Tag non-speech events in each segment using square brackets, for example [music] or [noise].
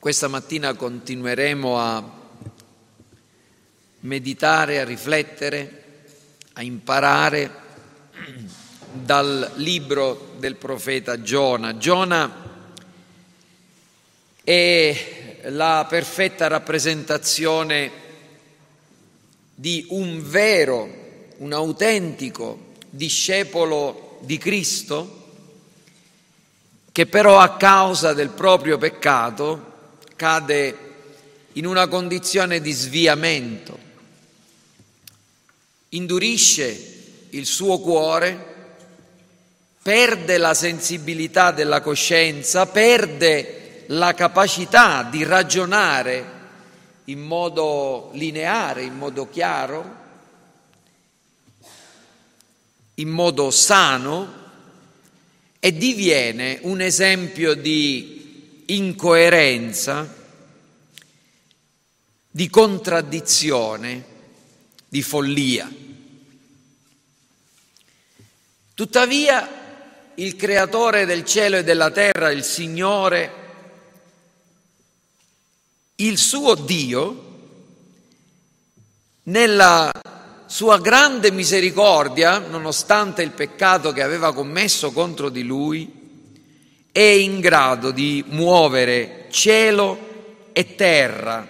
Questa mattina continueremo a meditare, a riflettere, a imparare dal libro del profeta Giona. Giona è la perfetta rappresentazione di un vero, un autentico discepolo di Cristo che però a causa del proprio peccato cade in una condizione di sviamento, indurisce il suo cuore, perde la sensibilità della coscienza, perde la capacità di ragionare in modo lineare, in modo chiaro, in modo sano e diviene un esempio di incoerenza, di contraddizione, di follia. Tuttavia il creatore del cielo e della terra, il Signore, il suo Dio, nella sua grande misericordia, nonostante il peccato che aveva commesso contro di lui, è in grado di muovere cielo e terra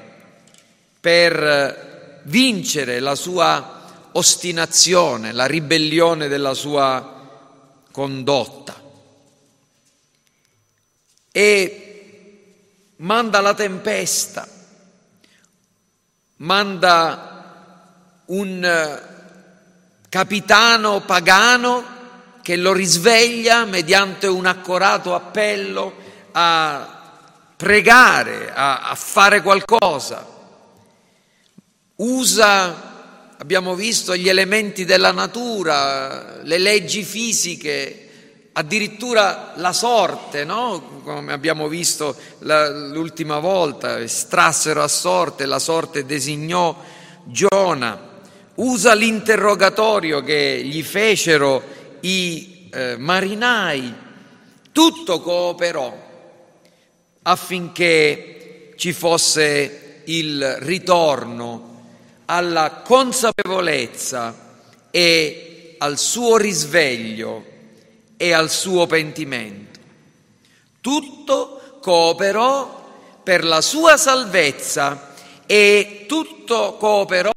per vincere la sua ostinazione, la ribellione della sua condotta. E manda la tempesta, manda un capitano pagano che lo risveglia mediante un accorato appello a pregare, a, a fare qualcosa. Usa, abbiamo visto, gli elementi della natura, le leggi fisiche, addirittura la sorte, no? come abbiamo visto la, l'ultima volta, estrassero a sorte, la sorte designò Giona, usa l'interrogatorio che gli fecero i eh, marinai, tutto cooperò affinché ci fosse il ritorno alla consapevolezza e al suo risveglio e al suo pentimento. Tutto cooperò per la sua salvezza e tutto cooperò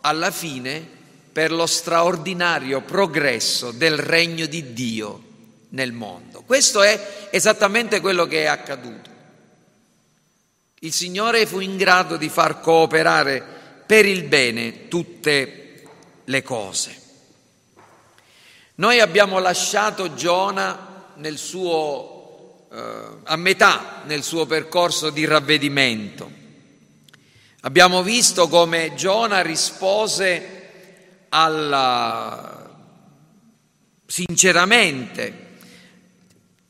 alla fine per lo straordinario progresso del regno di Dio nel mondo. Questo è esattamente quello che è accaduto. Il Signore fu in grado di far cooperare per il bene tutte le cose. Noi abbiamo lasciato Giona nel suo, eh, a metà nel suo percorso di ravvedimento. Abbiamo visto come Giona rispose alla, sinceramente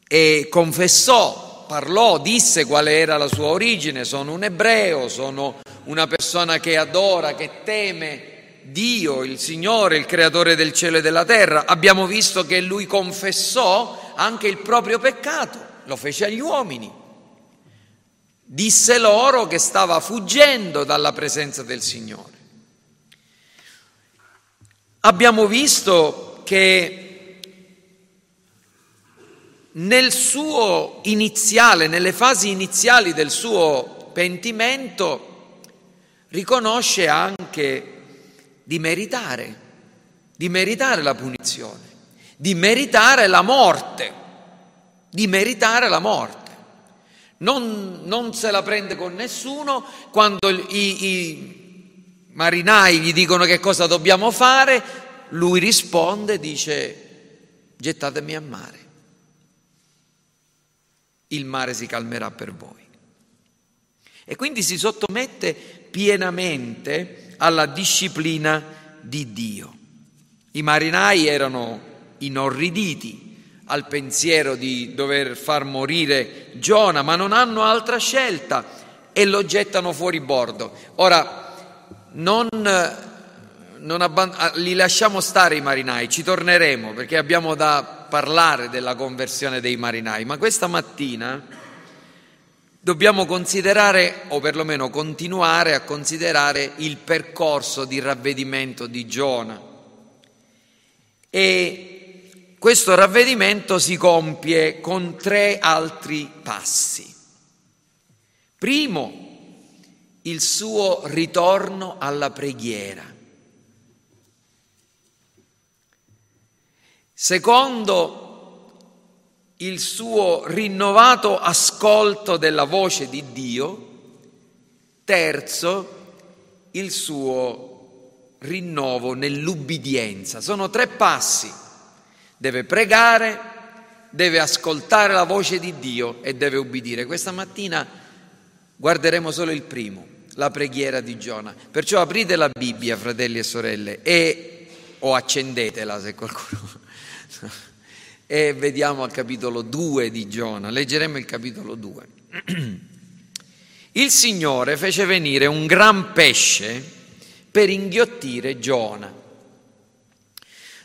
e confessò, parlò, disse qual era la sua origine, sono un ebreo, sono una persona che adora, che teme Dio, il Signore, il creatore del cielo e della terra. Abbiamo visto che lui confessò anche il proprio peccato, lo fece agli uomini. Disse loro che stava fuggendo dalla presenza del Signore. Abbiamo visto che nel suo iniziale, nelle fasi iniziali del suo pentimento, riconosce anche di meritare, di meritare la punizione, di meritare la morte, di meritare la morte. Non, non se la prende con nessuno quando i, i marinai gli dicono che cosa dobbiamo fare, lui risponde, dice gettatemi a mare, il mare si calmerà per voi. E quindi si sottomette pienamente alla disciplina di Dio. I marinai erano inorriditi al pensiero di dover far morire Giona, ma non hanno altra scelta e lo gettano fuori bordo. Ora, non, non abband- ah, li lasciamo stare i marinai, ci torneremo perché abbiamo da parlare della conversione dei marinai, ma questa mattina dobbiamo considerare, o perlomeno continuare a considerare, il percorso di ravvedimento di Giona. E questo ravvedimento si compie con tre altri passi. Primo, il suo ritorno alla preghiera. Secondo, il suo rinnovato ascolto della voce di Dio. Terzo, il suo rinnovo nell'ubbidienza. Sono tre passi. Deve pregare, deve ascoltare la voce di Dio e deve ubbidire. Questa mattina guarderemo solo il primo, la preghiera di Giona. Perciò aprite la Bibbia, fratelli e sorelle, e o accendetela se qualcuno [laughs] e vediamo al capitolo 2 di Giona, leggeremo il capitolo 2. [clears throat] Il Signore fece venire un gran pesce per inghiottire Giona.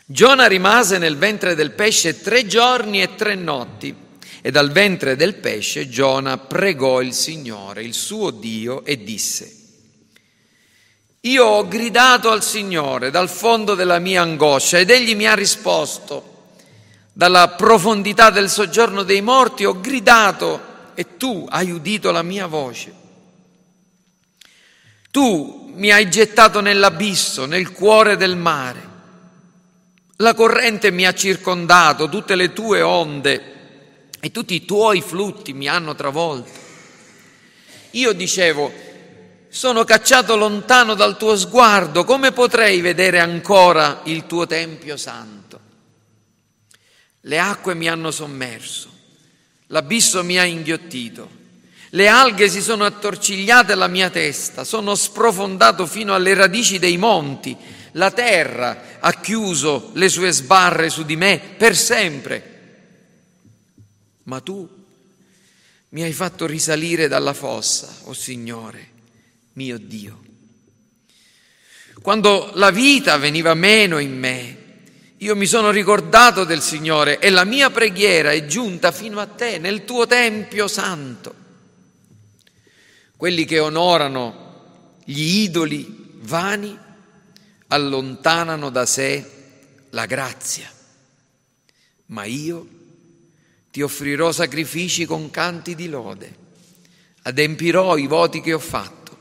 Giona rimase nel ventre del pesce tre giorni e tre notti e dal ventre del pesce Giona pregò il Signore, il suo Dio, e disse, io ho gridato al Signore dal fondo della mia angoscia ed egli mi ha risposto dalla profondità del soggiorno dei morti ho gridato e tu hai udito la mia voce. Tu mi hai gettato nell'abisso, nel cuore del mare. La corrente mi ha circondato, tutte le tue onde e tutti i tuoi flutti mi hanno travolto. Io dicevo, sono cacciato lontano dal tuo sguardo, come potrei vedere ancora il tuo Tempio Santo? Le acque mi hanno sommerso, l'abisso mi ha inghiottito, le alghe si sono attorcigliate alla mia testa, sono sprofondato fino alle radici dei monti, la terra ha chiuso le sue sbarre su di me per sempre. Ma tu mi hai fatto risalire dalla fossa, o oh Signore, mio Dio. Quando la vita veniva meno in me, io mi sono ricordato del Signore e la mia preghiera è giunta fino a te, nel tuo Tempio santo. Quelli che onorano gli idoli vani allontanano da sé la grazia, ma io ti offrirò sacrifici con canti di lode, adempirò i voti che ho fatto.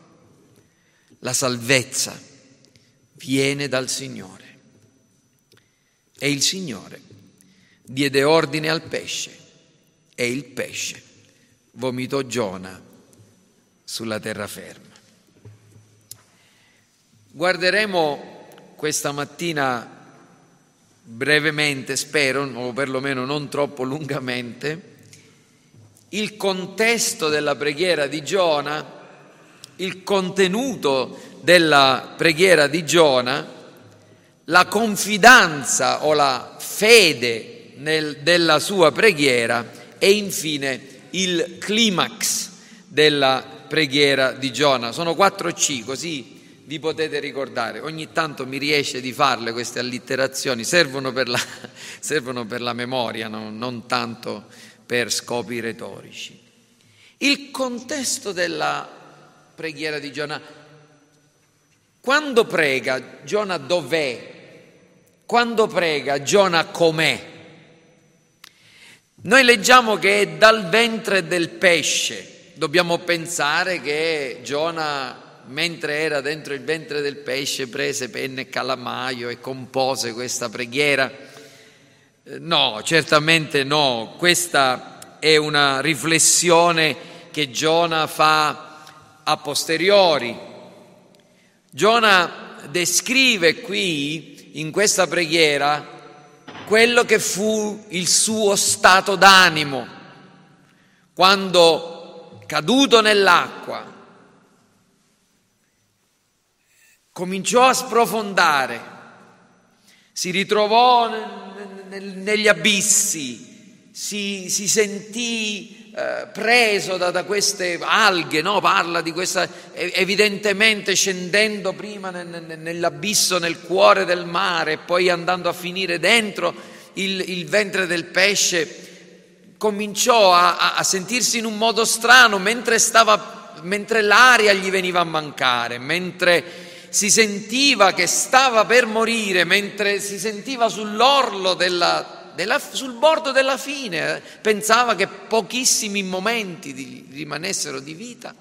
La salvezza viene dal Signore. E il Signore diede ordine al pesce e il pesce vomitò Giona sulla terraferma. Guarderemo questa mattina brevemente, spero, o perlomeno non troppo lungamente, il contesto della preghiera di Giona, il contenuto della preghiera di Giona la confidenza o la fede nel, della sua preghiera e infine il climax della preghiera di Giona. Sono quattro C, così vi potete ricordare. Ogni tanto mi riesce di farle queste allitterazioni, servono per la, [laughs] servono per la memoria, no? non tanto per scopi retorici. Il contesto della preghiera di Giona. Quando prega, Giona dov'è? Quando prega, Giona com'è? Noi leggiamo che è dal ventre del pesce. Dobbiamo pensare che Giona, mentre era dentro il ventre del pesce, prese penna e calamaio e compose questa preghiera. Eh, no, certamente no. Questa è una riflessione che Giona fa a posteriori. Giona descrive qui in questa preghiera quello che fu il suo stato d'animo quando caduto nell'acqua cominciò a sprofondare, si ritrovò negli abissi, si, si sentì eh, preso da, da, queste alghe, no? parla di questa, evidentemente scendendo prima nell'abisso, nel cuore del mare poi andando a finire dentro il, il ventre del pesce, cominciò a, a, sentirsi in un modo strano mentre, stava, mentre l'aria gli veniva a mancare, mentre si sentiva che stava per morire, mentre si sentiva sull'orlo della, della, sul bordo della fine, pensava che pochissimi momenti gli rimanessero di vita.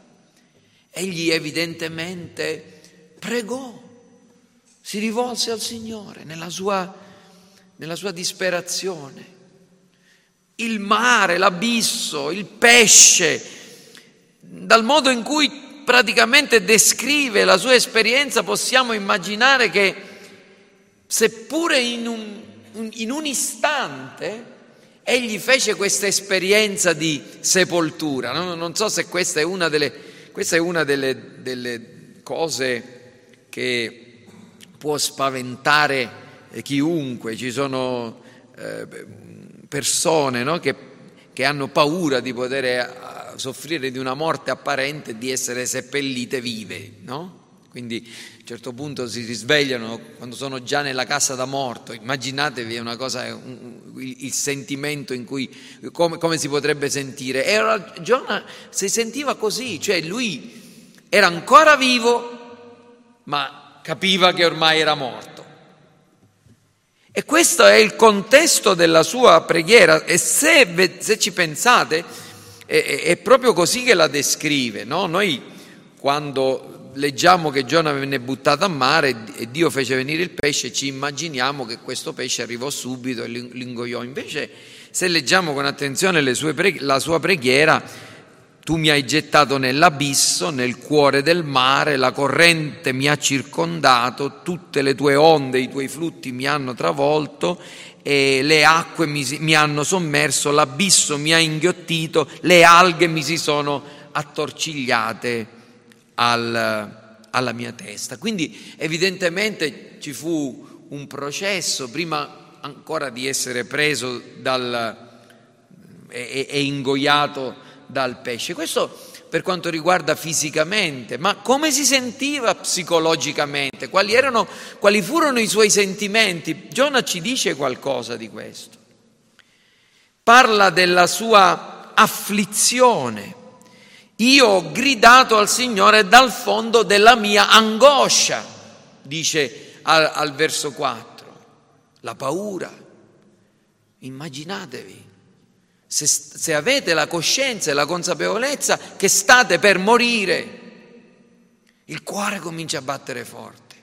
Egli evidentemente pregò, si rivolse al Signore nella sua, nella sua disperazione. Il mare, l'abisso, il pesce, dal modo in cui praticamente descrive la sua esperienza, possiamo immaginare che seppure in un, in un istante egli fece questa esperienza di sepoltura. No? Non so se questa è una delle, è una delle, delle cose che può spaventare chiunque. Ci sono eh, persone no? che, che hanno paura di poter soffrire di una morte apparente di essere seppellite vive, no? Quindi a un certo punto si risvegliano quando sono già nella casa da morto. Immaginatevi una cosa, un, il sentimento in cui, come, come si potrebbe sentire. E allora Giona si sentiva così, cioè lui era ancora vivo, ma capiva che ormai era morto. E questo è il contesto della sua preghiera. E se, se ci pensate, è, è proprio così che la descrive. No? Noi quando leggiamo che Giona venne buttato a mare e Dio fece venire il pesce, ci immaginiamo che questo pesce arrivò subito e l'ingoiò. Invece, se leggiamo con attenzione pre- la sua preghiera, tu mi hai gettato nell'abisso, nel cuore del mare, la corrente mi ha circondato, tutte le tue onde, i tuoi flutti mi hanno travolto e le acque mi, mi hanno sommerso, l'abisso mi ha inghiottito, le alghe mi si sono attorcigliate al, alla mia testa. Quindi evidentemente ci fu un processo, prima ancora di essere preso dal, e, e ingoiato dal pesce. Questo per quanto riguarda fisicamente, ma come si sentiva psicologicamente? Quali, erano, quali furono i suoi sentimenti? Giona ci dice qualcosa di questo. Parla della sua afflizione. Io ho gridato al Signore dal fondo della mia angoscia, dice al, al verso 4. La paura. Immaginatevi se, se avete la coscienza e la consapevolezza che state per morire, il cuore comincia a battere forte.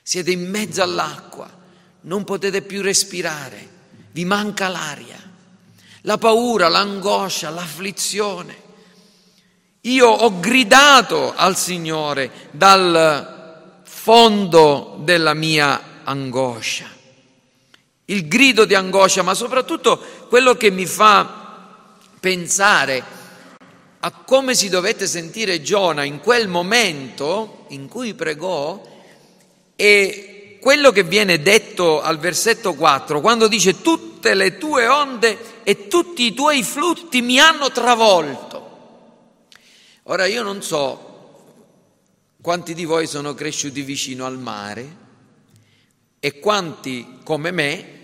Siete in mezzo all'acqua, non potete più respirare, vi manca l'aria. La paura, l'angoscia, l'afflizione. Io ho gridato al Signore dal fondo della mia angoscia il grido di angoscia, ma soprattutto quello che mi fa pensare a come si dovette sentire Giona in quel momento in cui pregò e quello che viene detto al versetto 4, quando dice tutte le tue onde e tutti i tuoi flutti mi hanno travolto. Ora io non so quanti di voi sono cresciuti vicino al mare e quanti come me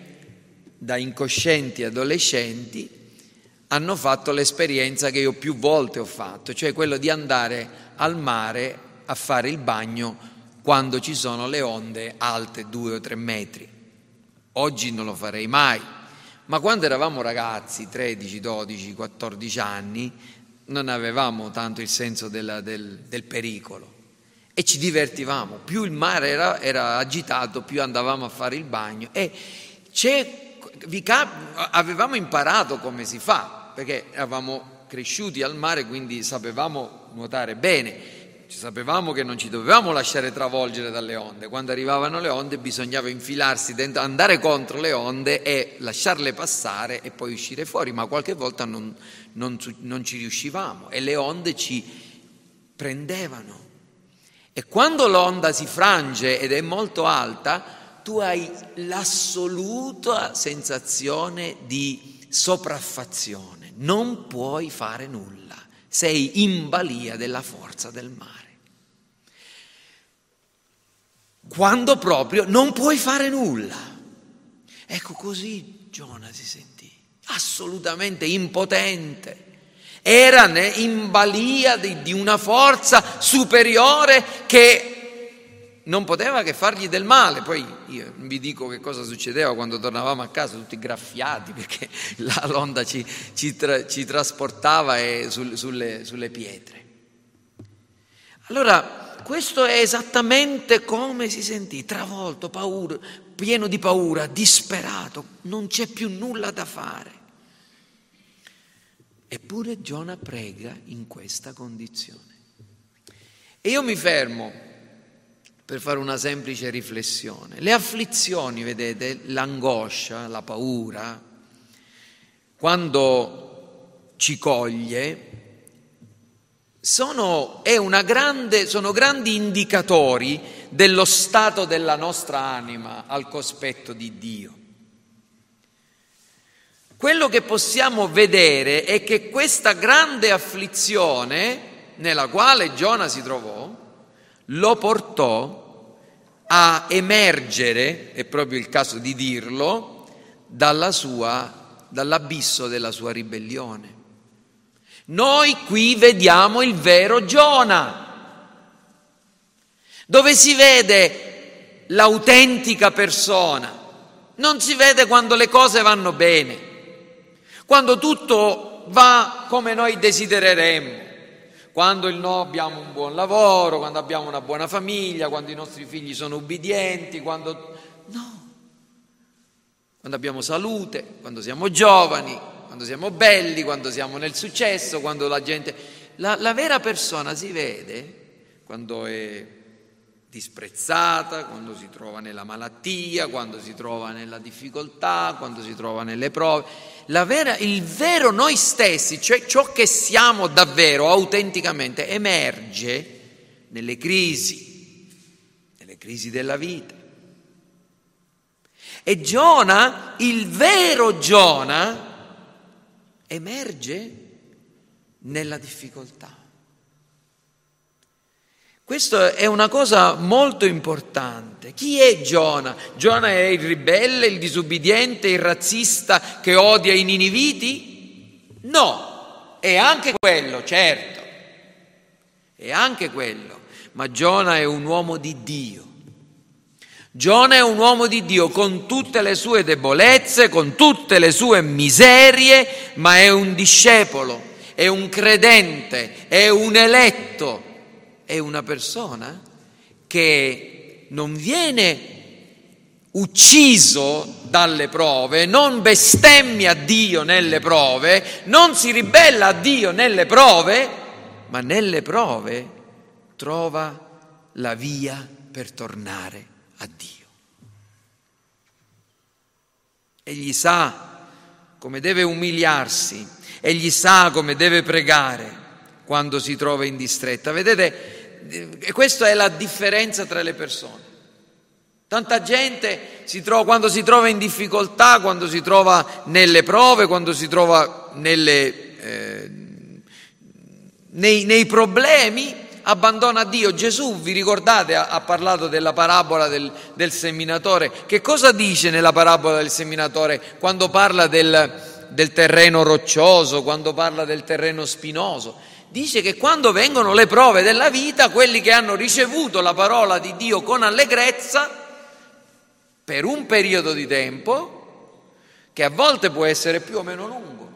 da incoscienti adolescenti hanno fatto l'esperienza che io più volte ho fatto, cioè quello di andare al mare a fare il bagno quando ci sono le onde alte due o tre metri. Oggi non lo farei mai, ma quando eravamo ragazzi, 13, 12, 14 anni, non avevamo tanto il senso della, del, del, pericolo e ci divertivamo. Più il mare era, era agitato, più andavamo a fare il bagno e c'è cap- avevamo imparato come si fa, perché eravamo cresciuti al mare, quindi sapevamo nuotare bene, ci sapevamo che non ci dovevamo lasciare travolgere dalle onde, quando arrivavano le onde bisognava infilarsi dentro, andare contro le onde e lasciarle passare e poi uscire fuori, ma qualche volta non, non, non ci riuscivamo e le onde ci prendevano. E quando l'onda si frange ed è molto alta, tu hai l'assoluta sensazione di sopraffazione, non puoi fare nulla, sei in balia della forza del mare. Quando proprio non puoi fare nulla. Ecco così Giona si sentì. assolutamente impotente. Era in balia di, una forza superiore che non poteva che fargli del male. Poi io vi dico che cosa succedeva quando tornavamo a casa, tutti graffiati, [laughs] perché la l'onda ci, ci, tra, ci trasportava sul, sulle, sulle pietre. Allora, questo è esattamente come si sentì, travolto, paura, pieno di paura, disperato, non c'è più nulla da fare. Eppure Giona prega in questa condizione. E io mi fermo per fare una semplice riflessione. Le afflizioni, vedete, l'angoscia, la paura, quando ci coglie, sono, grande, sono grandi indicatori dello stato della nostra anima al cospetto di Dio. Quello che possiamo vedere è che questa grande afflizione nella quale Giona si trovò lo portò a emergere, è proprio il caso di dirlo, dalla sua, dall'abisso della sua ribellione. Noi qui vediamo il vero Giona, dove si vede l'autentica persona, non si vede quando le cose vanno bene, quando tutto va come noi desidereremmo quando noi abbiamo un buon lavoro, quando abbiamo una buona famiglia, quando i nostri figli sono ubbidienti, quando... No, quando abbiamo salute, quando siamo giovani, quando siamo belli, quando siamo nel successo, quando la gente... La, la vera persona si vede quando è disprezzata, quando si trova nella malattia, quando si trova nella difficoltà, quando si trova nelle prove vera, il vero noi stessi, cioè ciò che siamo davvero, autenticamente, emerge nelle crisi, nelle crisi della vita. E Giona, il vero Giona, emerge nella difficoltà. Questa è una cosa molto importante. Chi è Giona? Giona è il ribelle, il disubbidiente, il razzista che odia i niniviti? No, è anche quello, certo. È anche quello. Ma Giona è un uomo di Dio. Giona è un uomo di Dio con tutte le sue debolezze, con tutte le sue miserie, ma è un discepolo, è un credente, è un eletto è una persona che non viene ucciso dalle prove, non bestemmia Dio nelle prove, non si ribella a Dio nelle prove, ma nelle prove trova la via per tornare a Dio. Egli sa come deve umiliarsi, egli sa come deve pregare quando si trova in distretta. Vedete, e questa è la differenza tra le persone. Tanta gente si trova, quando si trova in difficoltà, quando si trova nelle prove, quando si trova nelle, eh, nei, nei, problemi, abbandona Dio. Gesù, vi ricordate, ha, ha parlato della parabola del, del, seminatore. Che cosa dice nella parabola del seminatore quando parla del, del terreno roccioso, quando parla del terreno spinoso? Dice che quando vengono le prove della vita, quelli che hanno ricevuto la parola di Dio con allegrezza, per un periodo di tempo, che a volte può essere più o meno lungo,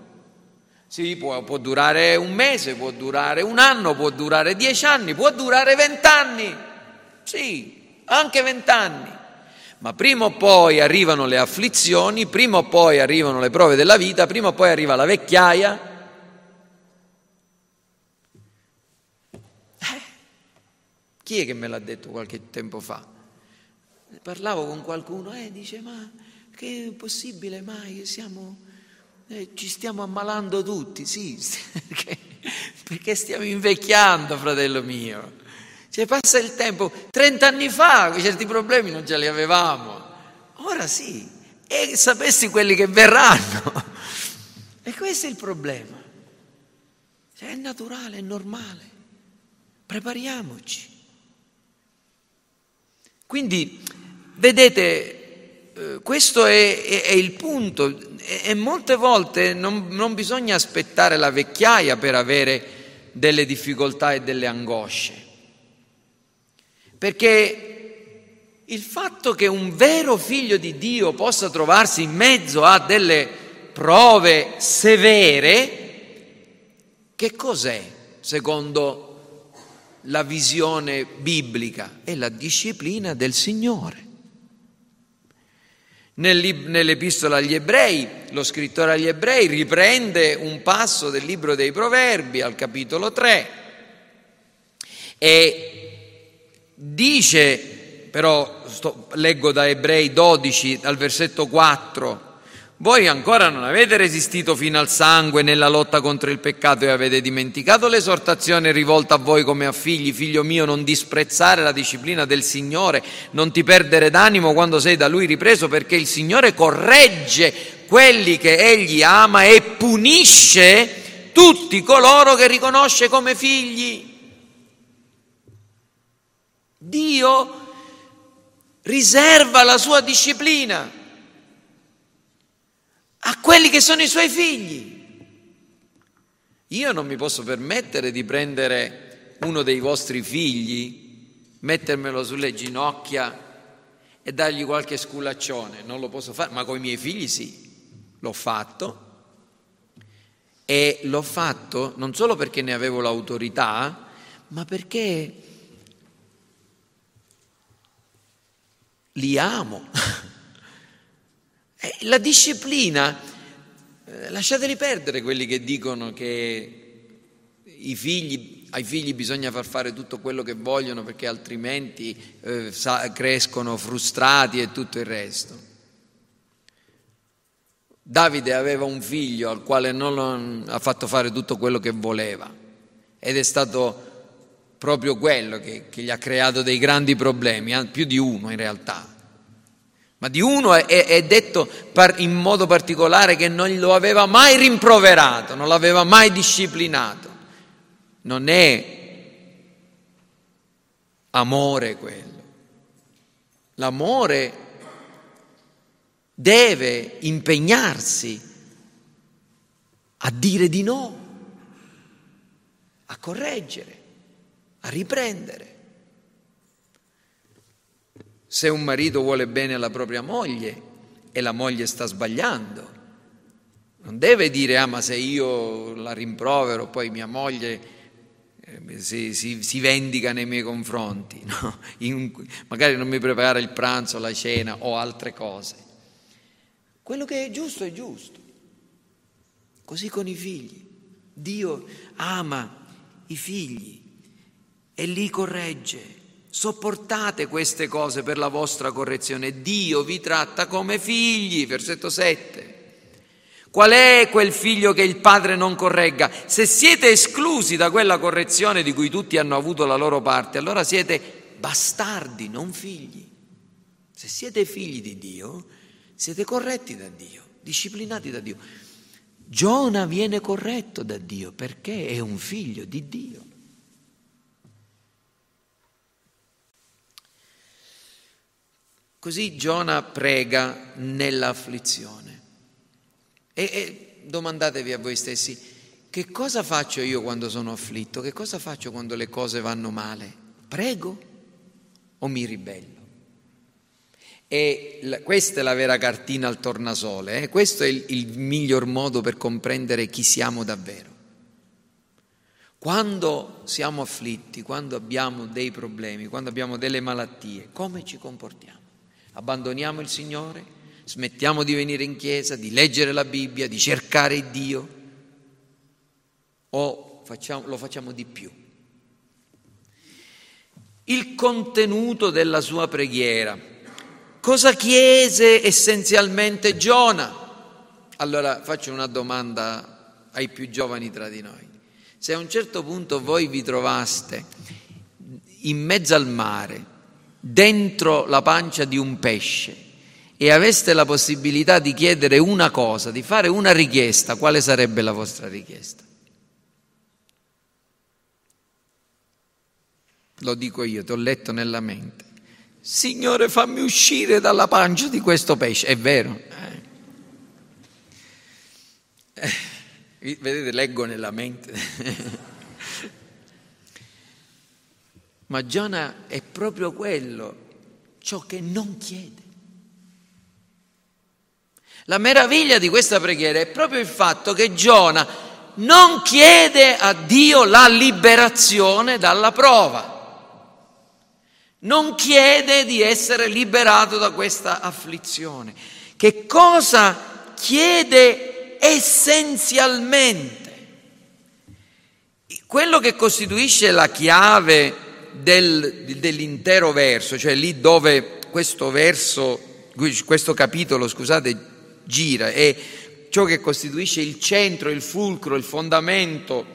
sì, può, può durare un mese, può durare un anno, può durare dieci anni, può durare vent'anni, sì, anche vent'anni. Ma prima o poi arrivano le afflizioni, prima o poi arrivano le prove della vita, prima o poi arriva la vecchiaia, Chi è che me l'ha detto qualche tempo fa? Parlavo con qualcuno e eh, dice ma che è possibile mai? Siamo, eh, ci stiamo ammalando tutti, [laughs] sì, perché, perché stiamo invecchiando, fratello mio. Cioè passa il tempo, 30 anni fa certi problemi non ce li avevamo, ora sì, e sapessi quelli che verranno. [laughs] E questo è il problema. Cioè, è naturale, è normale. Prepariamoci. Quindi, vedete, eh, questo è, è, è, il punto. E, molte volte non, non bisogna aspettare la vecchiaia per avere delle difficoltà e delle angosce, perché il fatto che un vero figlio di Dio possa trovarsi in mezzo a delle prove severe, che cos'è secondo la visione biblica? È la disciplina del Signore. Nell'epistola agli ebrei, lo scrittore agli ebrei riprende un passo del libro dei proverbi al capitolo 3 e dice, però sto, leggo da ebrei 12 al versetto 4, voi ancora non avete resistito fino al sangue nella lotta contro il peccato e avete dimenticato l'esortazione rivolta a voi come a figli, figlio mio, non disprezzare la disciplina del Signore, non ti perdere d'animo quando sei da Lui ripreso, perché il Signore corregge quelli che Egli ama e punisce tutti coloro che riconosce come figli. Dio riserva la sua disciplina a quelli che sono i suoi figli. Io non mi posso permettere di prendere uno dei vostri figli, mettermelo sulle ginocchia e dargli qualche sculaccione. Non lo posso fare, ma con i miei figli sì. L'ho fatto. E l'ho fatto non solo perché ne avevo l'autorità, ma perché li amo. [laughs] Eh, la disciplina, eh, lasciateli perdere quelli che dicono che figli, ai figli bisogna far fare tutto quello che vogliono perché altrimenti eh, crescono frustrati e tutto il resto. Davide aveva un figlio al quale non ha fatto fare tutto quello che voleva ed è stato proprio quello che, che gli ha creato dei grandi problemi, più di uno in realtà. Ma di uno è, è, detto in modo particolare che non lo aveva mai rimproverato, non l'aveva mai disciplinato. Non è amore quello. L'amore deve impegnarsi a dire di no, a correggere, a riprendere. Se un marito vuole bene alla propria moglie e la moglie sta sbagliando, non deve dire, ah ma se io la rimprovero poi mia moglie eh, si, si, si, vendica nei miei confronti, [laughs] no? In, magari non mi prepara il pranzo, la cena o altre cose. Quello che è giusto è giusto. Così con i figli. Dio ama i figli e li corregge. Sopportate queste cose per la vostra correzione. Dio vi tratta come figli, versetto 7. Qual è quel figlio che il padre non corregga? Se siete esclusi da quella correzione di cui tutti hanno avuto la loro parte, allora siete bastardi, non figli. Se siete figli di Dio, siete corretti da Dio, disciplinati da Dio. Giona viene corretto da Dio perché è un figlio di Dio. Così Giona prega nell'afflizione. E, e, domandatevi a voi stessi, che cosa faccio io quando sono afflitto? Che cosa faccio quando le cose vanno male? Prego o mi ribello? E la, questa è la vera cartina al tornasole, eh? questo è il, il miglior modo per comprendere chi siamo davvero. Quando siamo afflitti, quando abbiamo dei problemi, quando abbiamo delle malattie, come ci comportiamo? Abbandoniamo il Signore, smettiamo di venire in chiesa, di leggere la Bibbia, di cercare Dio o facciamo, lo facciamo di più. Il contenuto della sua preghiera. Cosa chiese essenzialmente Giona? Allora faccio una domanda ai più giovani tra di noi. Se a un certo punto voi vi trovaste in mezzo al mare, dentro la pancia di un pesce e aveste la possibilità di chiedere una cosa, di fare una richiesta, quale sarebbe la vostra richiesta? Lo dico io, ti ho letto nella mente. Signore fammi uscire dalla pancia di questo pesce, è vero. Eh. Eh, vedete, leggo nella mente. [laughs] Ma Giona è proprio quello, ciò che non chiede. La meraviglia di questa preghiera è proprio il fatto che Giona non chiede a Dio la liberazione dalla prova, non chiede di essere liberato da questa afflizione. Che cosa chiede essenzialmente? Quello che costituisce la chiave del, dell'intero verso, cioè lì dove questo verso, questo capitolo, scusate, gira, è ciò che costituisce il centro, il fulcro, il fondamento,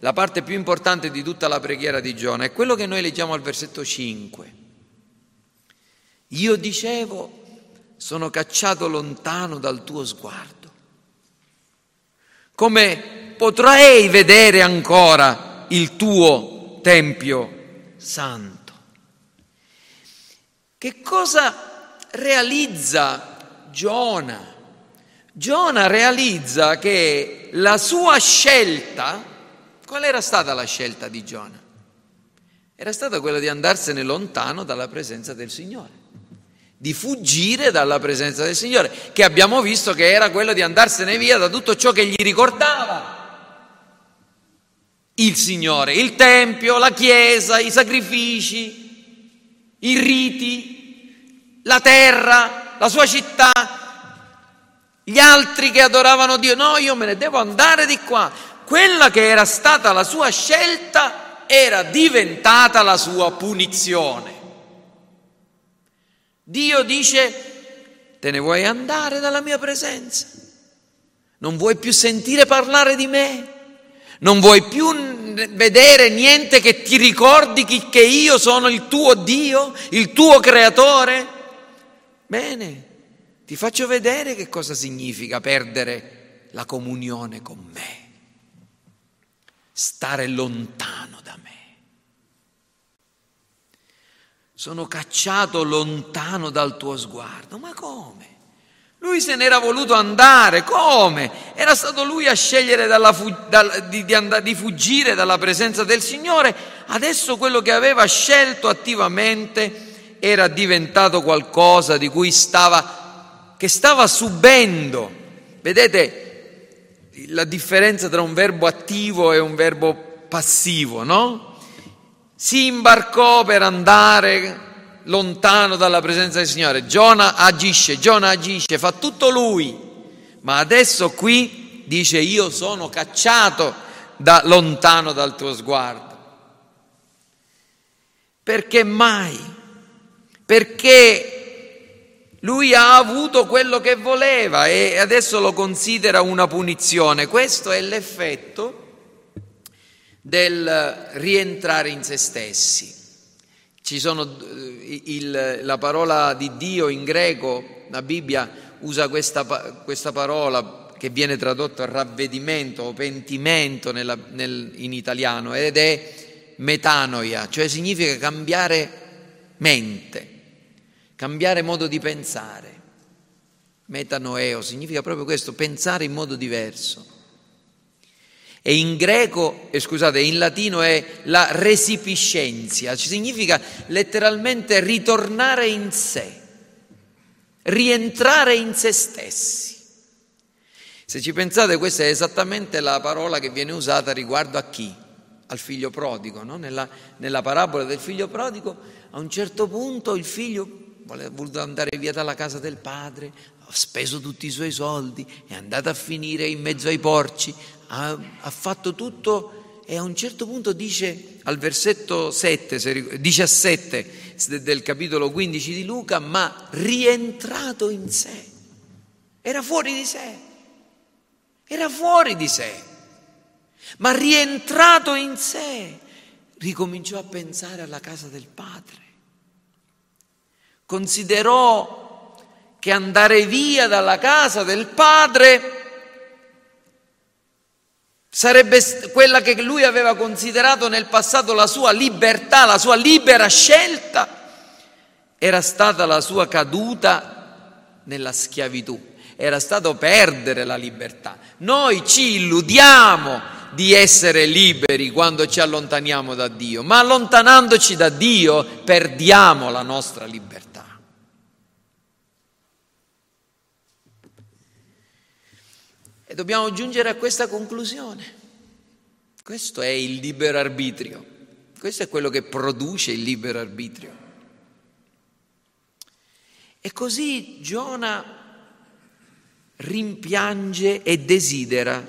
la parte più importante di tutta la preghiera di Giona, è quello che noi leggiamo al versetto 5. Io dicevo, sono cacciato lontano dal tuo sguardo. Come potrei vedere ancora il tuo Tempio Santo? Che cosa realizza Giona? Giona realizza che la sua scelta, qual era stata la scelta di Giona? Era stata quella di andarsene lontano dalla presenza del Signore, di fuggire dalla presenza del Signore, che abbiamo visto che era quello di andarsene via da tutto ciò che gli ricordava il Signore, il Tempio, la Chiesa, i sacrifici, i riti, la terra, la sua città, gli altri che adoravano Dio, no, io me ne devo andare di qua. Quella che era stata la sua scelta era diventata la sua punizione. Dio dice, te ne vuoi andare dalla mia presenza? Non vuoi più sentire parlare di me? Non vuoi più vedere niente che ti ricordi che io sono il tuo Dio, il tuo creatore? Bene, ti faccio vedere che cosa significa perdere la comunione con me, stare lontano da me. Sono cacciato lontano dal tuo sguardo. Ma come? Lui se n'era voluto andare, come? Era stato lui a scegliere fu- dal, di, di, and- di fuggire dalla presenza del Signore, adesso quello che aveva scelto attivamente era diventato qualcosa di cui stava che stava subendo. Vedete la differenza tra un verbo attivo e un verbo passivo, no? Si imbarcò per andare lontano dalla presenza del Signore. Giona agisce, Giona agisce, fa tutto lui. Ma adesso qui dice io sono cacciato da lontano dal tuo sguardo. Perché mai? Perché lui ha avuto quello che voleva e adesso lo considera una punizione. Questo è l'effetto del rientrare in se stessi. Sono eh, il, la parola di Dio in greco, la Bibbia usa questa, questa parola che viene tradotto ravvedimento o pentimento nella, nel, in italiano ed è metanoia, cioè significa cambiare mente cambiare modo di pensare. Metanoeo significa proprio questo, pensare in modo diverso. E in greco, eh, scusate, in latino è la resipiscenza, significa letteralmente ritornare in sé, rientrare in se stessi. Se ci pensate, questa è esattamente la parola che viene usata riguardo a chi? Al figlio prodigo, no? nella, nella parabola del figlio prodigo, a un certo punto il figlio ha voluto andare via dalla casa del padre, ha speso tutti i suoi soldi, è andato a finire in mezzo ai porci, ha, ha fatto tutto e a un certo punto dice al versetto 7, 17 del capitolo 15 di Luca, ma rientrato in sé, era fuori di sé, era fuori di sé, ma rientrato in sé, ricominciò a pensare alla casa del padre. Considerò che andare via dalla casa del padre sarebbe quella che lui aveva considerato nel passato la sua libertà, la sua libera scelta, era stata la sua caduta nella schiavitù, era stato perdere la libertà. Noi ci illudiamo di essere liberi quando ci allontaniamo da Dio, ma allontanandoci da Dio perdiamo la nostra libertà. E dobbiamo giungere a questa conclusione. Questo è il libero arbitrio, questo è quello che produce il libero arbitrio. E così Giona rimpiange e desidera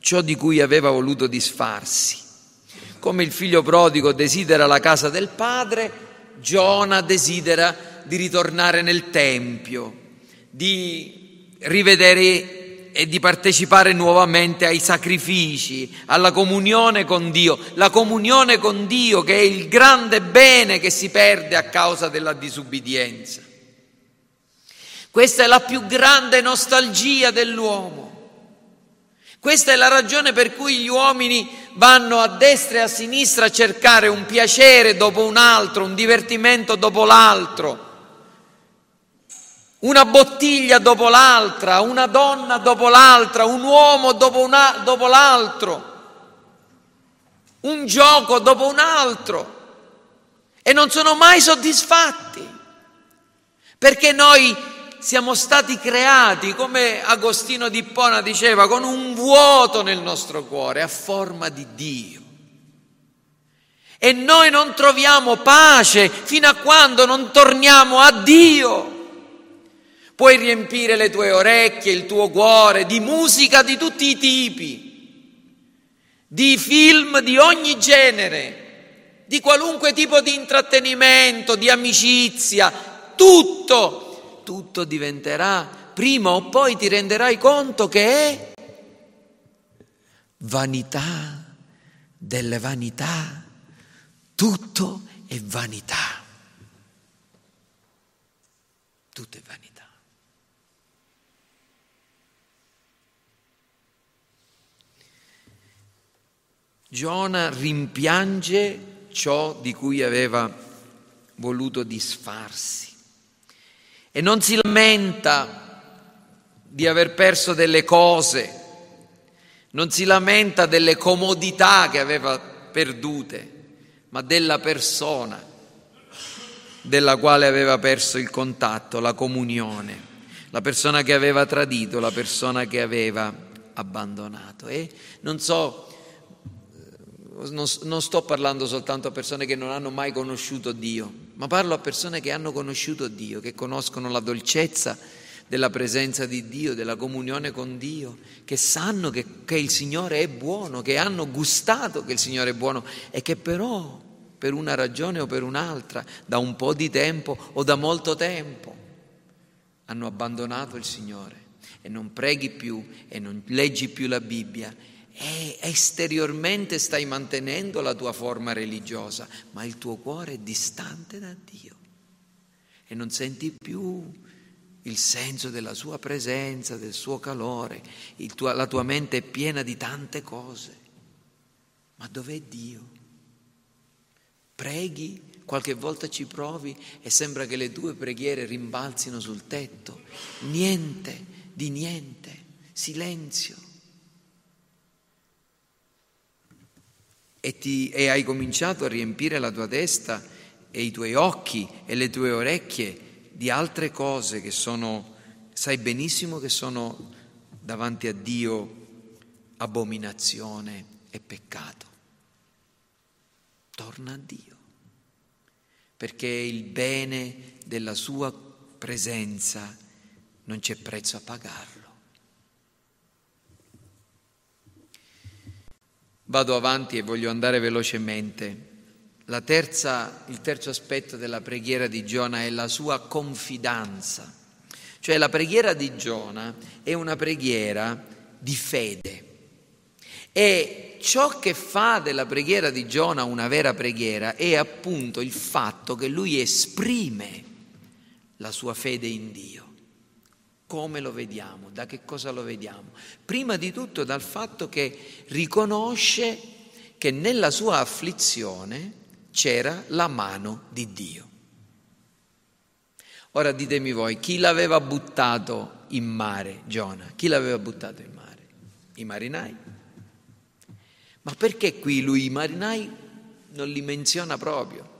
ciò di cui aveva voluto disfarsi. Come il figlio prodigo desidera la casa del padre, Giona desidera di ritornare nel Tempio, di rivedere e di partecipare nuovamente ai sacrifici, alla comunione con Dio, la comunione con Dio che è il grande bene che si perde a causa della disubbidienza. Questa è la più grande nostalgia dell'uomo. Questa è la ragione per cui gli uomini vanno a destra e a sinistra a cercare un piacere dopo un altro, un divertimento dopo l'altro, una bottiglia dopo l'altra, una donna dopo l'altra, un uomo dopo, una, dopo l'altro, un gioco dopo un altro e non sono mai soddisfatti perché noi siamo stati creati, come Agostino di Ippona diceva, con un vuoto nel nostro cuore a forma di Dio. E noi non troviamo pace fino a quando non torniamo a Dio. Puoi riempire le tue orecchie, il tuo cuore di musica di tutti i tipi, di film di ogni genere, di qualunque tipo di intrattenimento, di amicizia, tutto tutto diventerà, prima o poi ti renderai conto che è vanità delle vanità, tutto è vanità. Tutto è. Giona rimpiange ciò di cui aveva voluto disfarsi e non si lamenta di aver perso delle cose, non si lamenta delle comodità che aveva perdute, ma della persona della quale aveva perso il contatto, la comunione, la persona che aveva tradito, la persona che aveva abbandonato. E non so, non, non, sto parlando soltanto a persone che non hanno mai conosciuto Dio, ma parlo a persone che hanno conosciuto Dio, che conoscono la dolcezza della presenza di Dio, della comunione con Dio, che sanno che, che il Signore è buono, che hanno gustato che il Signore è buono e che però per una ragione o per un'altra, da un po' di tempo o da molto tempo, hanno abbandonato il Signore e non preghi più e non leggi più la Bibbia e esteriormente stai mantenendo la tua forma religiosa, ma il tuo cuore è distante da Dio e non senti più il senso della sua presenza, del suo calore, tuo, la tua mente è piena di tante cose. Ma dov'è Dio? Preghi, qualche volta ci provi e sembra che le tue preghiere rimbalzino sul tetto. Niente, di niente, silenzio. E, ti, e hai cominciato a riempire la tua testa e i tuoi occhi e le tue orecchie di altre cose che sono, sai benissimo che sono davanti a Dio abominazione e peccato. Torna a Dio, perché il bene della sua presenza non c'è prezzo a pagarlo. Vado avanti e voglio andare velocemente. Terza, il terzo aspetto della preghiera di Giona è la sua confidenza. Cioè la preghiera di Giona è una preghiera di fede. E ciò che fa della preghiera di Giona una vera preghiera è appunto il fatto che lui esprime la sua fede in Dio. Come lo vediamo? Da che cosa lo vediamo? Prima di tutto dal fatto che riconosce che nella sua afflizione c'era la mano di Dio. Ora ditemi voi, chi l'aveva buttato in mare, Giona? Chi l'aveva buttato in mare? I marinai. Ma perché qui lui i marinai non li menziona proprio?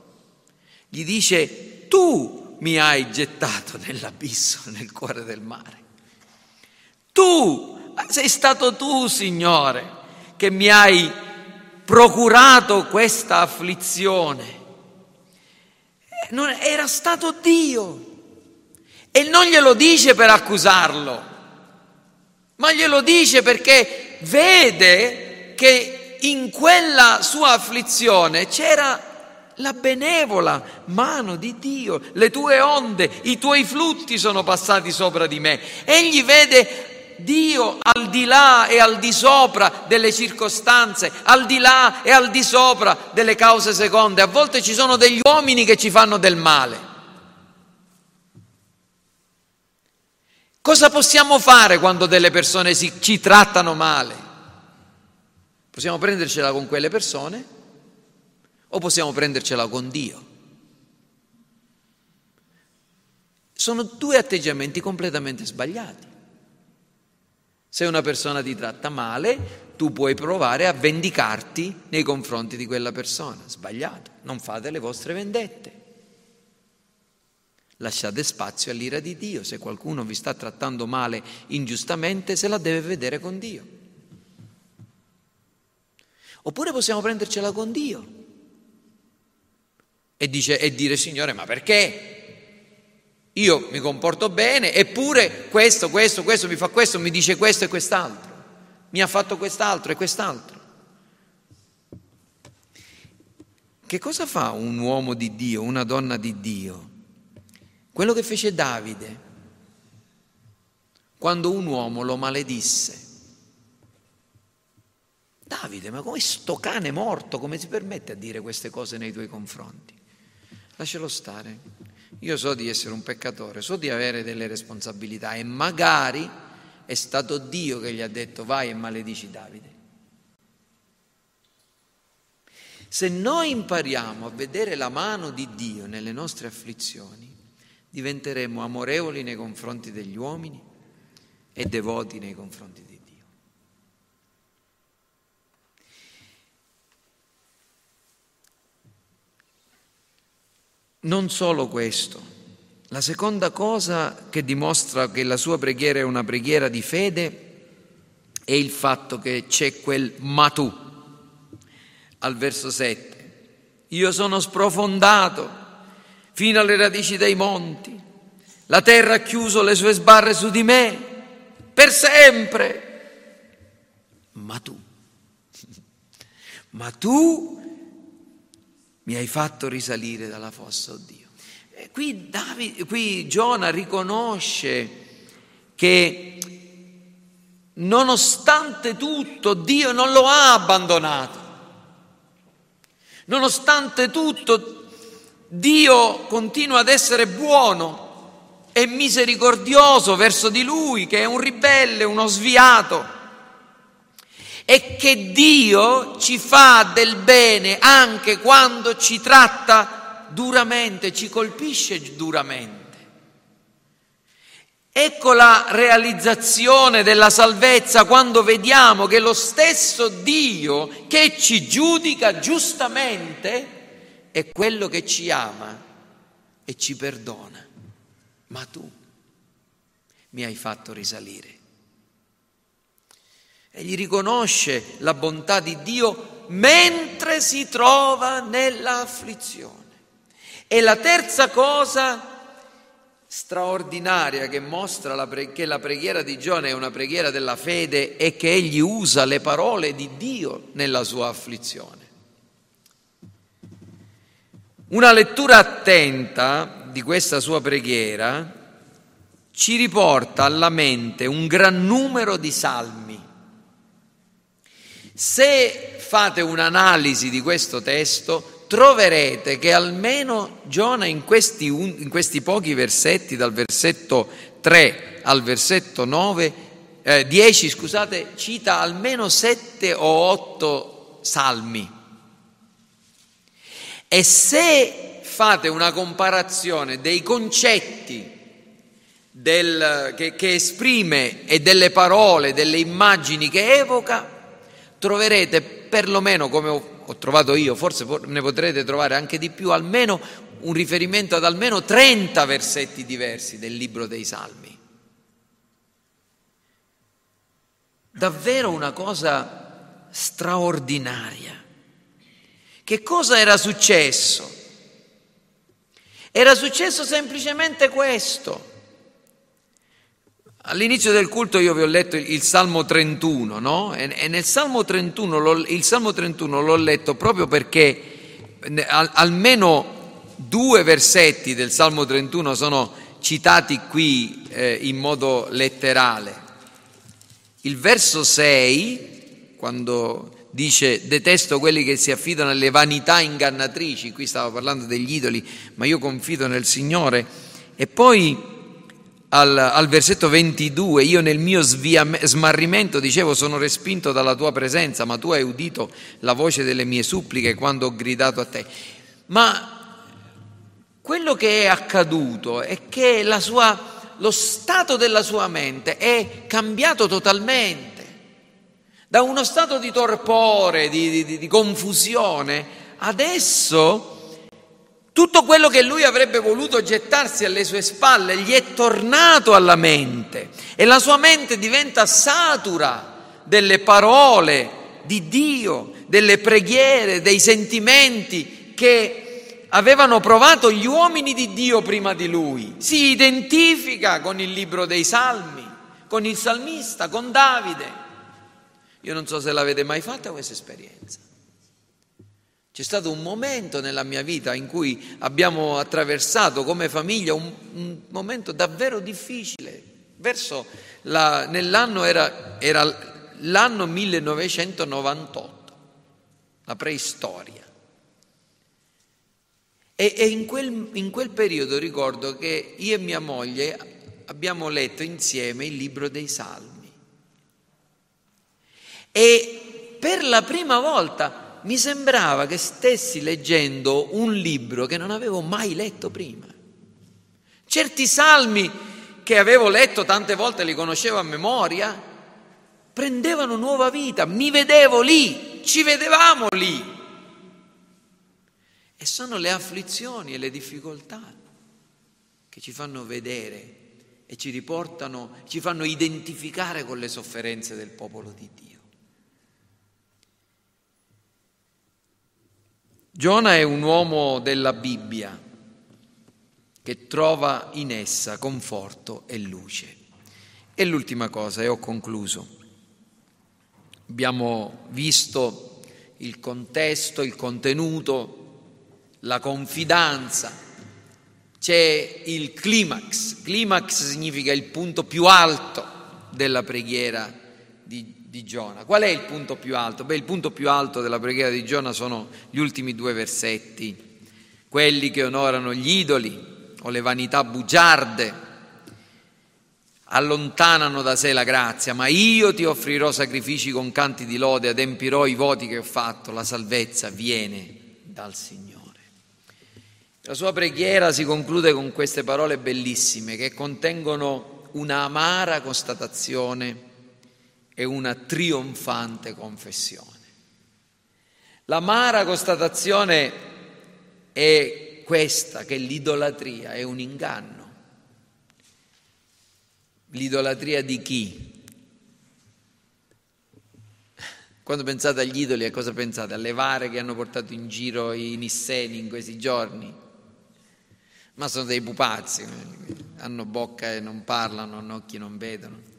Gli dice, tu mi hai gettato nell'abisso, nel cuore del mare. Tu, sei stato tu, Signore, che mi hai procurato questa afflizione. Era stato Dio. E non glielo dice per accusarlo, ma glielo dice perché vede che in quella sua afflizione c'era la benevola mano di Dio, le tue onde, i tuoi flutti sono passati sopra di me. Egli vede Dio al di là e al di sopra delle circostanze, al di là e al di sopra delle cause seconde. A volte ci sono degli uomini che ci fanno del male. Cosa possiamo fare quando delle persone si, ci trattano male? Possiamo prendercela con quelle persone o possiamo prendercela con Dio? Sono due atteggiamenti completamente sbagliati. Se una persona ti tratta male, tu puoi provare a vendicarti nei confronti di quella persona. Sbagliato. Non fate le vostre vendette. Lasciate spazio all'ira di Dio. Se qualcuno vi sta trattando male ingiustamente, se la deve vedere con Dio. Oppure possiamo prendercela con Dio e, dice, e dire Signore, ma perché? Io mi comporto bene, eppure questo, questo, questo mi fa questo, mi dice questo e quest'altro, mi ha fatto quest'altro e quest'altro. Che cosa fa un uomo di Dio, una donna di Dio? Quello che fece Davide quando un uomo lo maledisse. Davide, ma come sto cane morto, come si permette a dire queste cose nei tuoi confronti? Lascialo stare. Io so di essere un peccatore, so di avere delle responsabilità e magari è stato Dio che gli ha detto vai e maledici Davide. Se noi impariamo a vedere la mano di Dio nelle nostre afflizioni, diventeremo amorevoli nei confronti degli uomini e devoti nei confronti di Dio. Non solo questo, la seconda cosa che dimostra che la sua preghiera è una preghiera di fede è il fatto che c'è quel ma al verso 7. Io sono sprofondato fino alle radici dei monti. La terra ha chiuso le sue sbarre su di me per sempre. Ma tu, [laughs] ma tu mi hai fatto risalire dalla fossa, oh Dio. E qui, Davide, qui Giona riconosce che nonostante tutto Dio non lo ha abbandonato. Nonostante tutto Dio continua ad essere buono e misericordioso verso di lui, che è un ribelle, uno sviato, e che Dio ci fa del bene anche quando ci tratta duramente, ci colpisce duramente. Ecco la realizzazione della salvezza quando vediamo che lo stesso Dio che ci giudica giustamente è quello che ci ama e ci perdona. Ma tu mi hai fatto risalire. Egli riconosce la bontà di Dio mentre si trova nell'afflizione. E la terza cosa straordinaria che mostra la pre- che la preghiera di Giona è una preghiera della fede è che egli usa le parole di Dio nella sua afflizione. Una lettura attenta di questa sua preghiera ci riporta alla mente un gran numero di salmi. Se fate un'analisi di questo testo, troverete che almeno Giona in questi, in questi pochi versetti, dal versetto 3 al versetto 9, eh, 10, scusate, cita almeno 7 o 8 salmi. E se fate una comparazione dei concetti del, che, che esprime e delle parole, delle immagini che evoca, troverete perlomeno come ho, trovato io, forse ne potrete trovare anche di più, almeno un riferimento ad almeno 30 versetti diversi del libro dei Salmi. Davvero una cosa straordinaria. Che cosa era successo? Era successo semplicemente questo. All'inizio del culto io vi ho letto il Salmo 31, no? E nel Salmo 31, il Salmo 31 l'ho letto proprio perché almeno due versetti del Salmo 31 sono citati qui eh, in modo letterale. Il verso 6, quando dice detesto quelli che si affidano alle vanità ingannatrici, qui stavo parlando degli idoli, ma io confido nel Signore, e poi al, al, versetto 22, io nel mio svia, smarrimento dicevo sono respinto dalla tua presenza, ma tu hai udito la voce delle mie suppliche quando ho gridato a te. Ma quello che è accaduto è che sua, lo stato della sua mente è cambiato totalmente. Da uno stato di torpore, di, di, di confusione, adesso tutto quello che lui avrebbe voluto gettarsi alle sue spalle gli è tornato alla mente e la sua mente diventa satura delle parole di Dio, delle preghiere, dei sentimenti che avevano provato gli uomini di Dio prima di lui. Si identifica con il libro dei Salmi, con il salmista, con Davide. Io non so se l'avete mai fatta questa esperienza. C'è stato un momento nella mia vita in cui abbiamo attraversato come famiglia un, un momento davvero difficile. Verso la, nell'anno era, era l'anno 1998, la preistoria. E, e in, quel, in quel periodo ricordo che io e mia moglie abbiamo letto insieme il libro dei Salmi. E per la prima volta mi sembrava che stessi leggendo un libro che non avevo mai letto prima. Certi salmi che avevo letto tante volte, li conoscevo a memoria, prendevano nuova vita, mi vedevo lì, ci vedevamo lì. E sono le afflizioni e le difficoltà che ci fanno vedere e ci riportano, ci fanno identificare con le sofferenze del popolo di Dio. Giona è un uomo della Bibbia che trova in essa conforto e luce. E l'ultima cosa, e ho concluso. Abbiamo visto il contesto, il contenuto, la confidenza. C'è il climax. Climax significa il punto più alto della preghiera di di Giona. Qual è il punto più alto? Beh, il punto più alto della preghiera di Giona sono gli ultimi due versetti, quelli che onorano gli idoli o le vanità bugiarde, allontanano da sé la grazia, ma io ti offrirò sacrifici con canti di lode, adempirò i voti che ho fatto, la salvezza viene dal Signore. La sua preghiera si conclude con queste parole bellissime che contengono una amara constatazione e una trionfante confessione. L'amara constatazione è questa, che l'idolatria è un inganno. L'idolatria di chi? Quando pensate agli idoli, a cosa pensate? Alle vare che hanno portato in giro i nisseni in questi giorni? Ma sono dei pupazzi, hanno bocca e non parlano, hanno occhi e non vedono.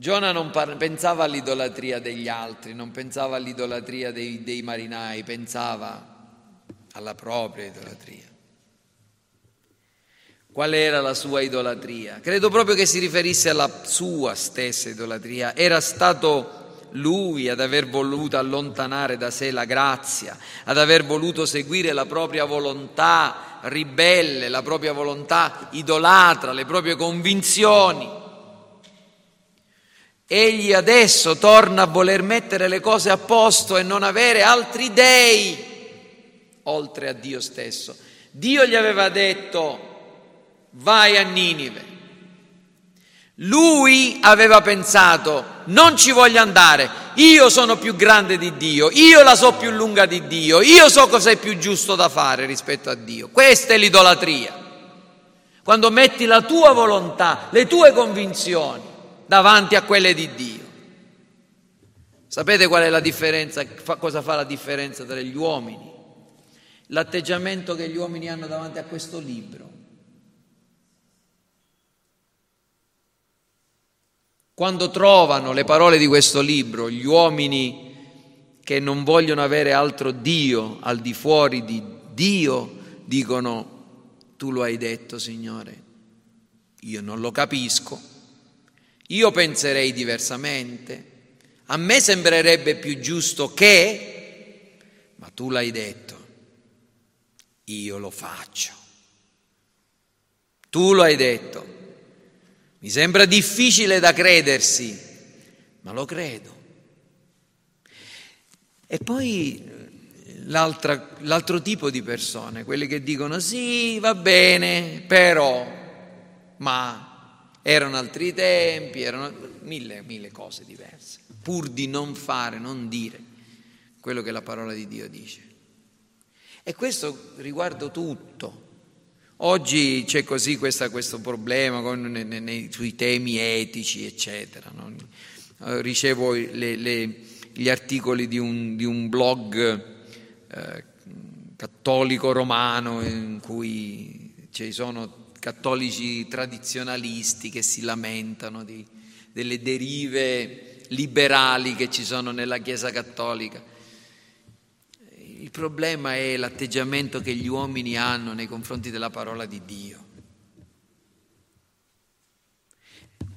Giona non par- pensava all'idolatria degli altri, non pensava all'idolatria dei, dei marinai, pensava alla propria idolatria. Qual era la sua idolatria? Credo proprio che si riferisse alla sua stessa idolatria. Era stato lui ad aver voluto allontanare da sé la grazia, ad aver voluto seguire la propria volontà ribelle, la propria volontà idolatra, le proprie convinzioni. Egli adesso torna a voler mettere le cose a posto e non avere altri dei oltre a Dio stesso. Dio gli aveva detto vai a Ninive. Lui aveva pensato non ci voglio andare, io sono più grande di Dio, io la so più lunga di Dio, io so cosa è più giusto da fare rispetto a Dio. Questa è l'idolatria. Quando metti la tua volontà, le tue convinzioni davanti a quelle di Dio. Sapete qual è la differenza? Cosa fa la differenza tra gli uomini? L'atteggiamento che gli uomini hanno davanti a questo libro. Quando trovano le parole di questo libro, gli uomini che non vogliono avere altro Dio al di fuori di Dio, dicono, tu lo hai detto Signore, io non lo capisco, io penserei diversamente, a me sembrerebbe più giusto che, ma tu l'hai detto, io lo faccio. Tu lo hai detto. Mi sembra difficile da credersi, ma lo credo. E poi l'altro tipo di persone, quelle che dicono sì, va bene, però, ma erano altri tempi, erano mille, mille cose diverse pur di non fare, non dire quello che la parola di Dio dice. E questo riguarda tutto. Oggi c'è così questa, questo problema con, nei, nei, sui temi etici, eccetera. No? Eh, ricevo le, le, gli articoli di un, di un blog eh, cattolico romano in cui ci sono cattolici tradizionalisti che si lamentano di, delle derive liberali che ci sono nella Chiesa cattolica. Il problema è l'atteggiamento che gli uomini hanno nei confronti della parola di Dio.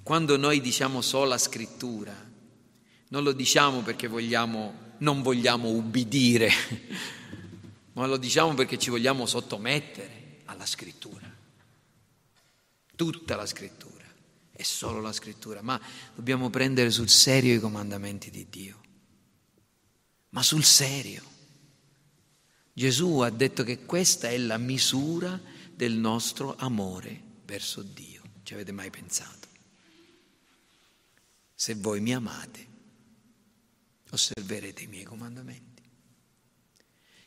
Quando noi diciamo sola scrittura, non lo diciamo perché vogliamo, non vogliamo ubbidire, [laughs] ma lo diciamo perché ci vogliamo sottomettere alla scrittura, tutta la scrittura è solo la scrittura, ma dobbiamo prendere sul serio i comandamenti di Dio. Ma sul serio. Gesù ha detto che questa è la misura del nostro amore verso Dio. Ci avete mai pensato? Se voi mi amate, osserverete i miei comandamenti.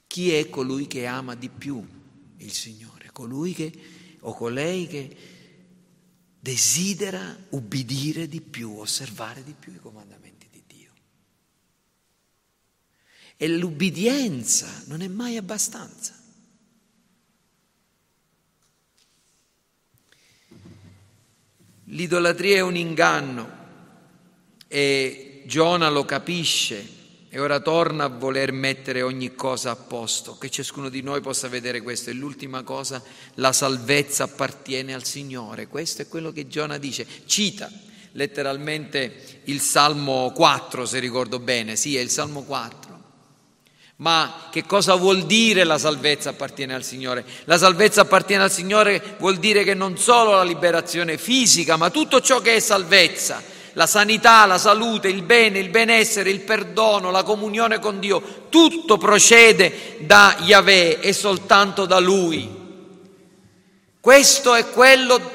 Chi è colui che ama di più il Signore? Colui che o colei che desidera ubbidire di più, osservare di più i comandamenti di Dio. E l'ubbidienza non è mai abbastanza. L'idolatria è un inganno e Giona lo capisce e ora torna a voler mettere ogni cosa a posto, che ciascuno di noi possa vedere questo. E l'ultima cosa, la salvezza appartiene al Signore. Questo è quello che Giona dice. Cita letteralmente il Salmo 4, se ricordo bene. Sì, è il Salmo 4. Ma che cosa vuol dire la salvezza appartiene al Signore? La salvezza appartiene al Signore vuol dire che non solo la liberazione fisica, ma tutto ciò che è salvezza la sanità, la salute, il bene, il benessere, il perdono, la comunione con Dio, tutto procede da Yahweh e soltanto da Lui. Questo è quello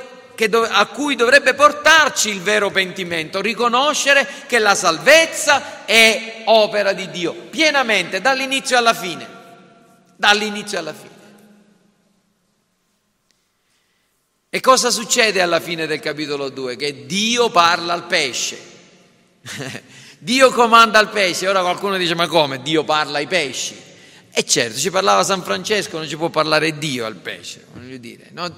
a cui dovrebbe portarci il vero pentimento, riconoscere che la salvezza è opera di Dio, pienamente, dall'inizio alla fine, dall'inizio alla fine. E cosa succede alla fine del capitolo 2? Che Dio parla al pesce. [laughs] Dio comanda al pesce. Ora qualcuno dice: Ma come? Dio parla ai pesci? E certo, ci parlava San Francesco, non ci può parlare Dio al pesce. Voglio dire, no?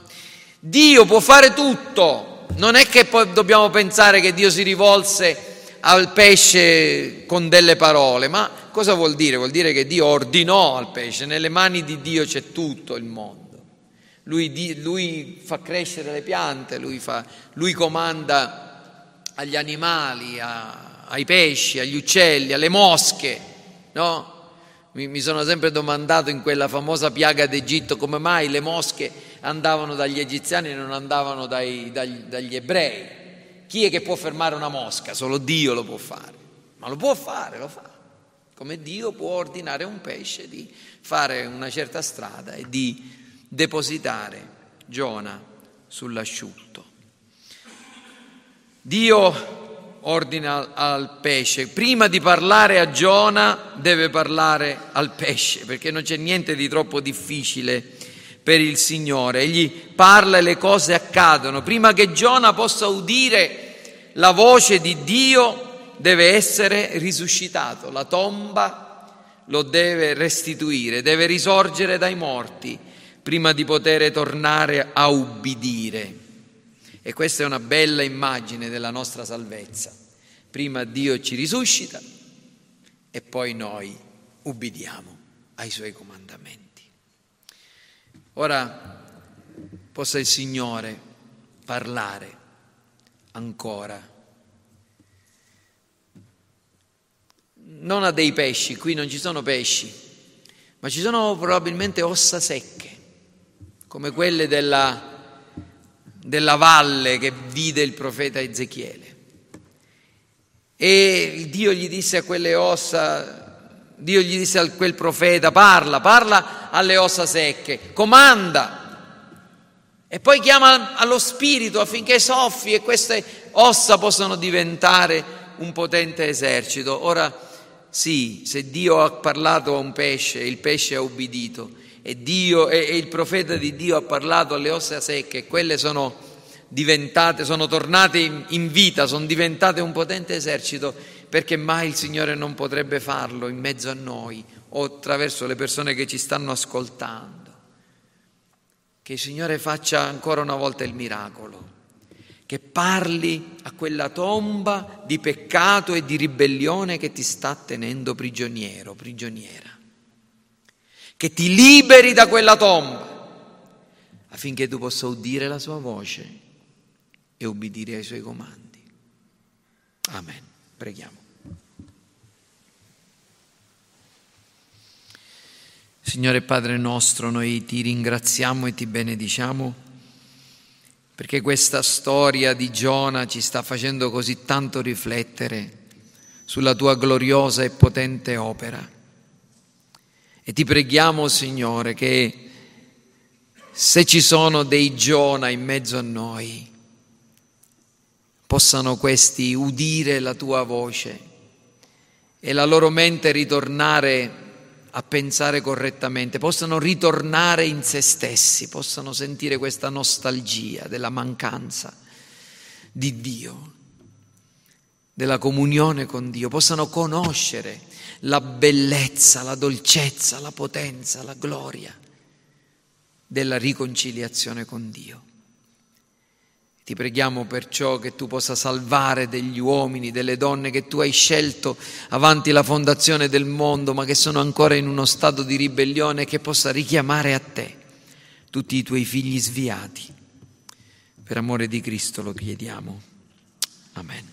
Dio può fare tutto. Non è che poi dobbiamo pensare che Dio si rivolse al pesce con delle parole, ma cosa vuol dire? Vuol dire che Dio ordinò al pesce, nelle mani di Dio c'è tutto il mondo. Lui, lui fa crescere le piante, lui, fa, lui comanda agli animali, a, ai pesci, agli uccelli, alle mosche, no? Mi, mi sono sempre domandato in quella famosa piaga d'Egitto come mai le mosche andavano dagli egiziani e non andavano dai, dagli, dagli ebrei. Chi è che può fermare una mosca? Solo Dio lo può fare, ma lo può fare, lo fa. come Dio può ordinare a un pesce di fare una certa strada e di depositare Giona sull'asciutto. Dio ordina al pesce, prima di parlare a Giona deve parlare al pesce, perché non c'è niente di troppo difficile per il Signore. Egli parla e le cose accadono. Prima che Giona possa udire la voce di Dio, deve essere risuscitato. La tomba lo deve restituire, deve risorgere dai morti prima di poter tornare a ubbidire. E questa è una bella immagine della nostra salvezza. Prima Dio ci risuscita e poi noi ubbidiamo ai suoi comandamenti. Ora possa il Signore parlare ancora. Non a dei pesci, qui non ci sono pesci, ma ci sono probabilmente ossa secche, come quelle della della valle che vide il profeta Ezechiele. E Dio gli disse a quelle ossa, Dio gli disse a quel profeta, parla, parla alle ossa secche, comanda. E poi chiama allo spirito affinché soffi e queste ossa possano diventare un potente esercito. Ora sì, se Dio ha parlato a un pesce e il pesce ha ubbidito, e, Dio, e, e il profeta di Dio ha parlato alle ossa secche quelle sono diventate, sono tornate in, in vita, sono diventate un potente esercito, perché mai il Signore non potrebbe farlo in mezzo a noi o attraverso le persone che ci stanno ascoltando. Che il Signore faccia ancora una volta il miracolo, che parli a quella tomba di peccato e di ribellione che ti sta tenendo prigioniero, prigioniera che ti liberi da quella tomba, affinché tu possa udire la sua voce e obbedire ai suoi comandi. Amen. Preghiamo. Signore Padre nostro, noi ti ringraziamo e ti benediciamo perché questa storia di Giona ci sta facendo così tanto riflettere sulla tua gloriosa e potente opera. E ti preghiamo, Signore, che se ci sono dei Giona in mezzo a noi, possano questi udire la tua voce e la loro mente ritornare a pensare correttamente, possano ritornare in se stessi, possano sentire questa nostalgia della mancanza di Dio, della comunione con Dio, possano conoscere la bellezza, la dolcezza, la potenza, la gloria della riconciliazione con Dio. Ti preghiamo perciò che tu possa salvare degli uomini, delle donne che tu hai scelto avanti la fondazione del mondo, ma che sono ancora in uno stato di ribellione, che possa richiamare a te tutti i tuoi figli sviati. Per amore di Cristo lo chiediamo. Amen.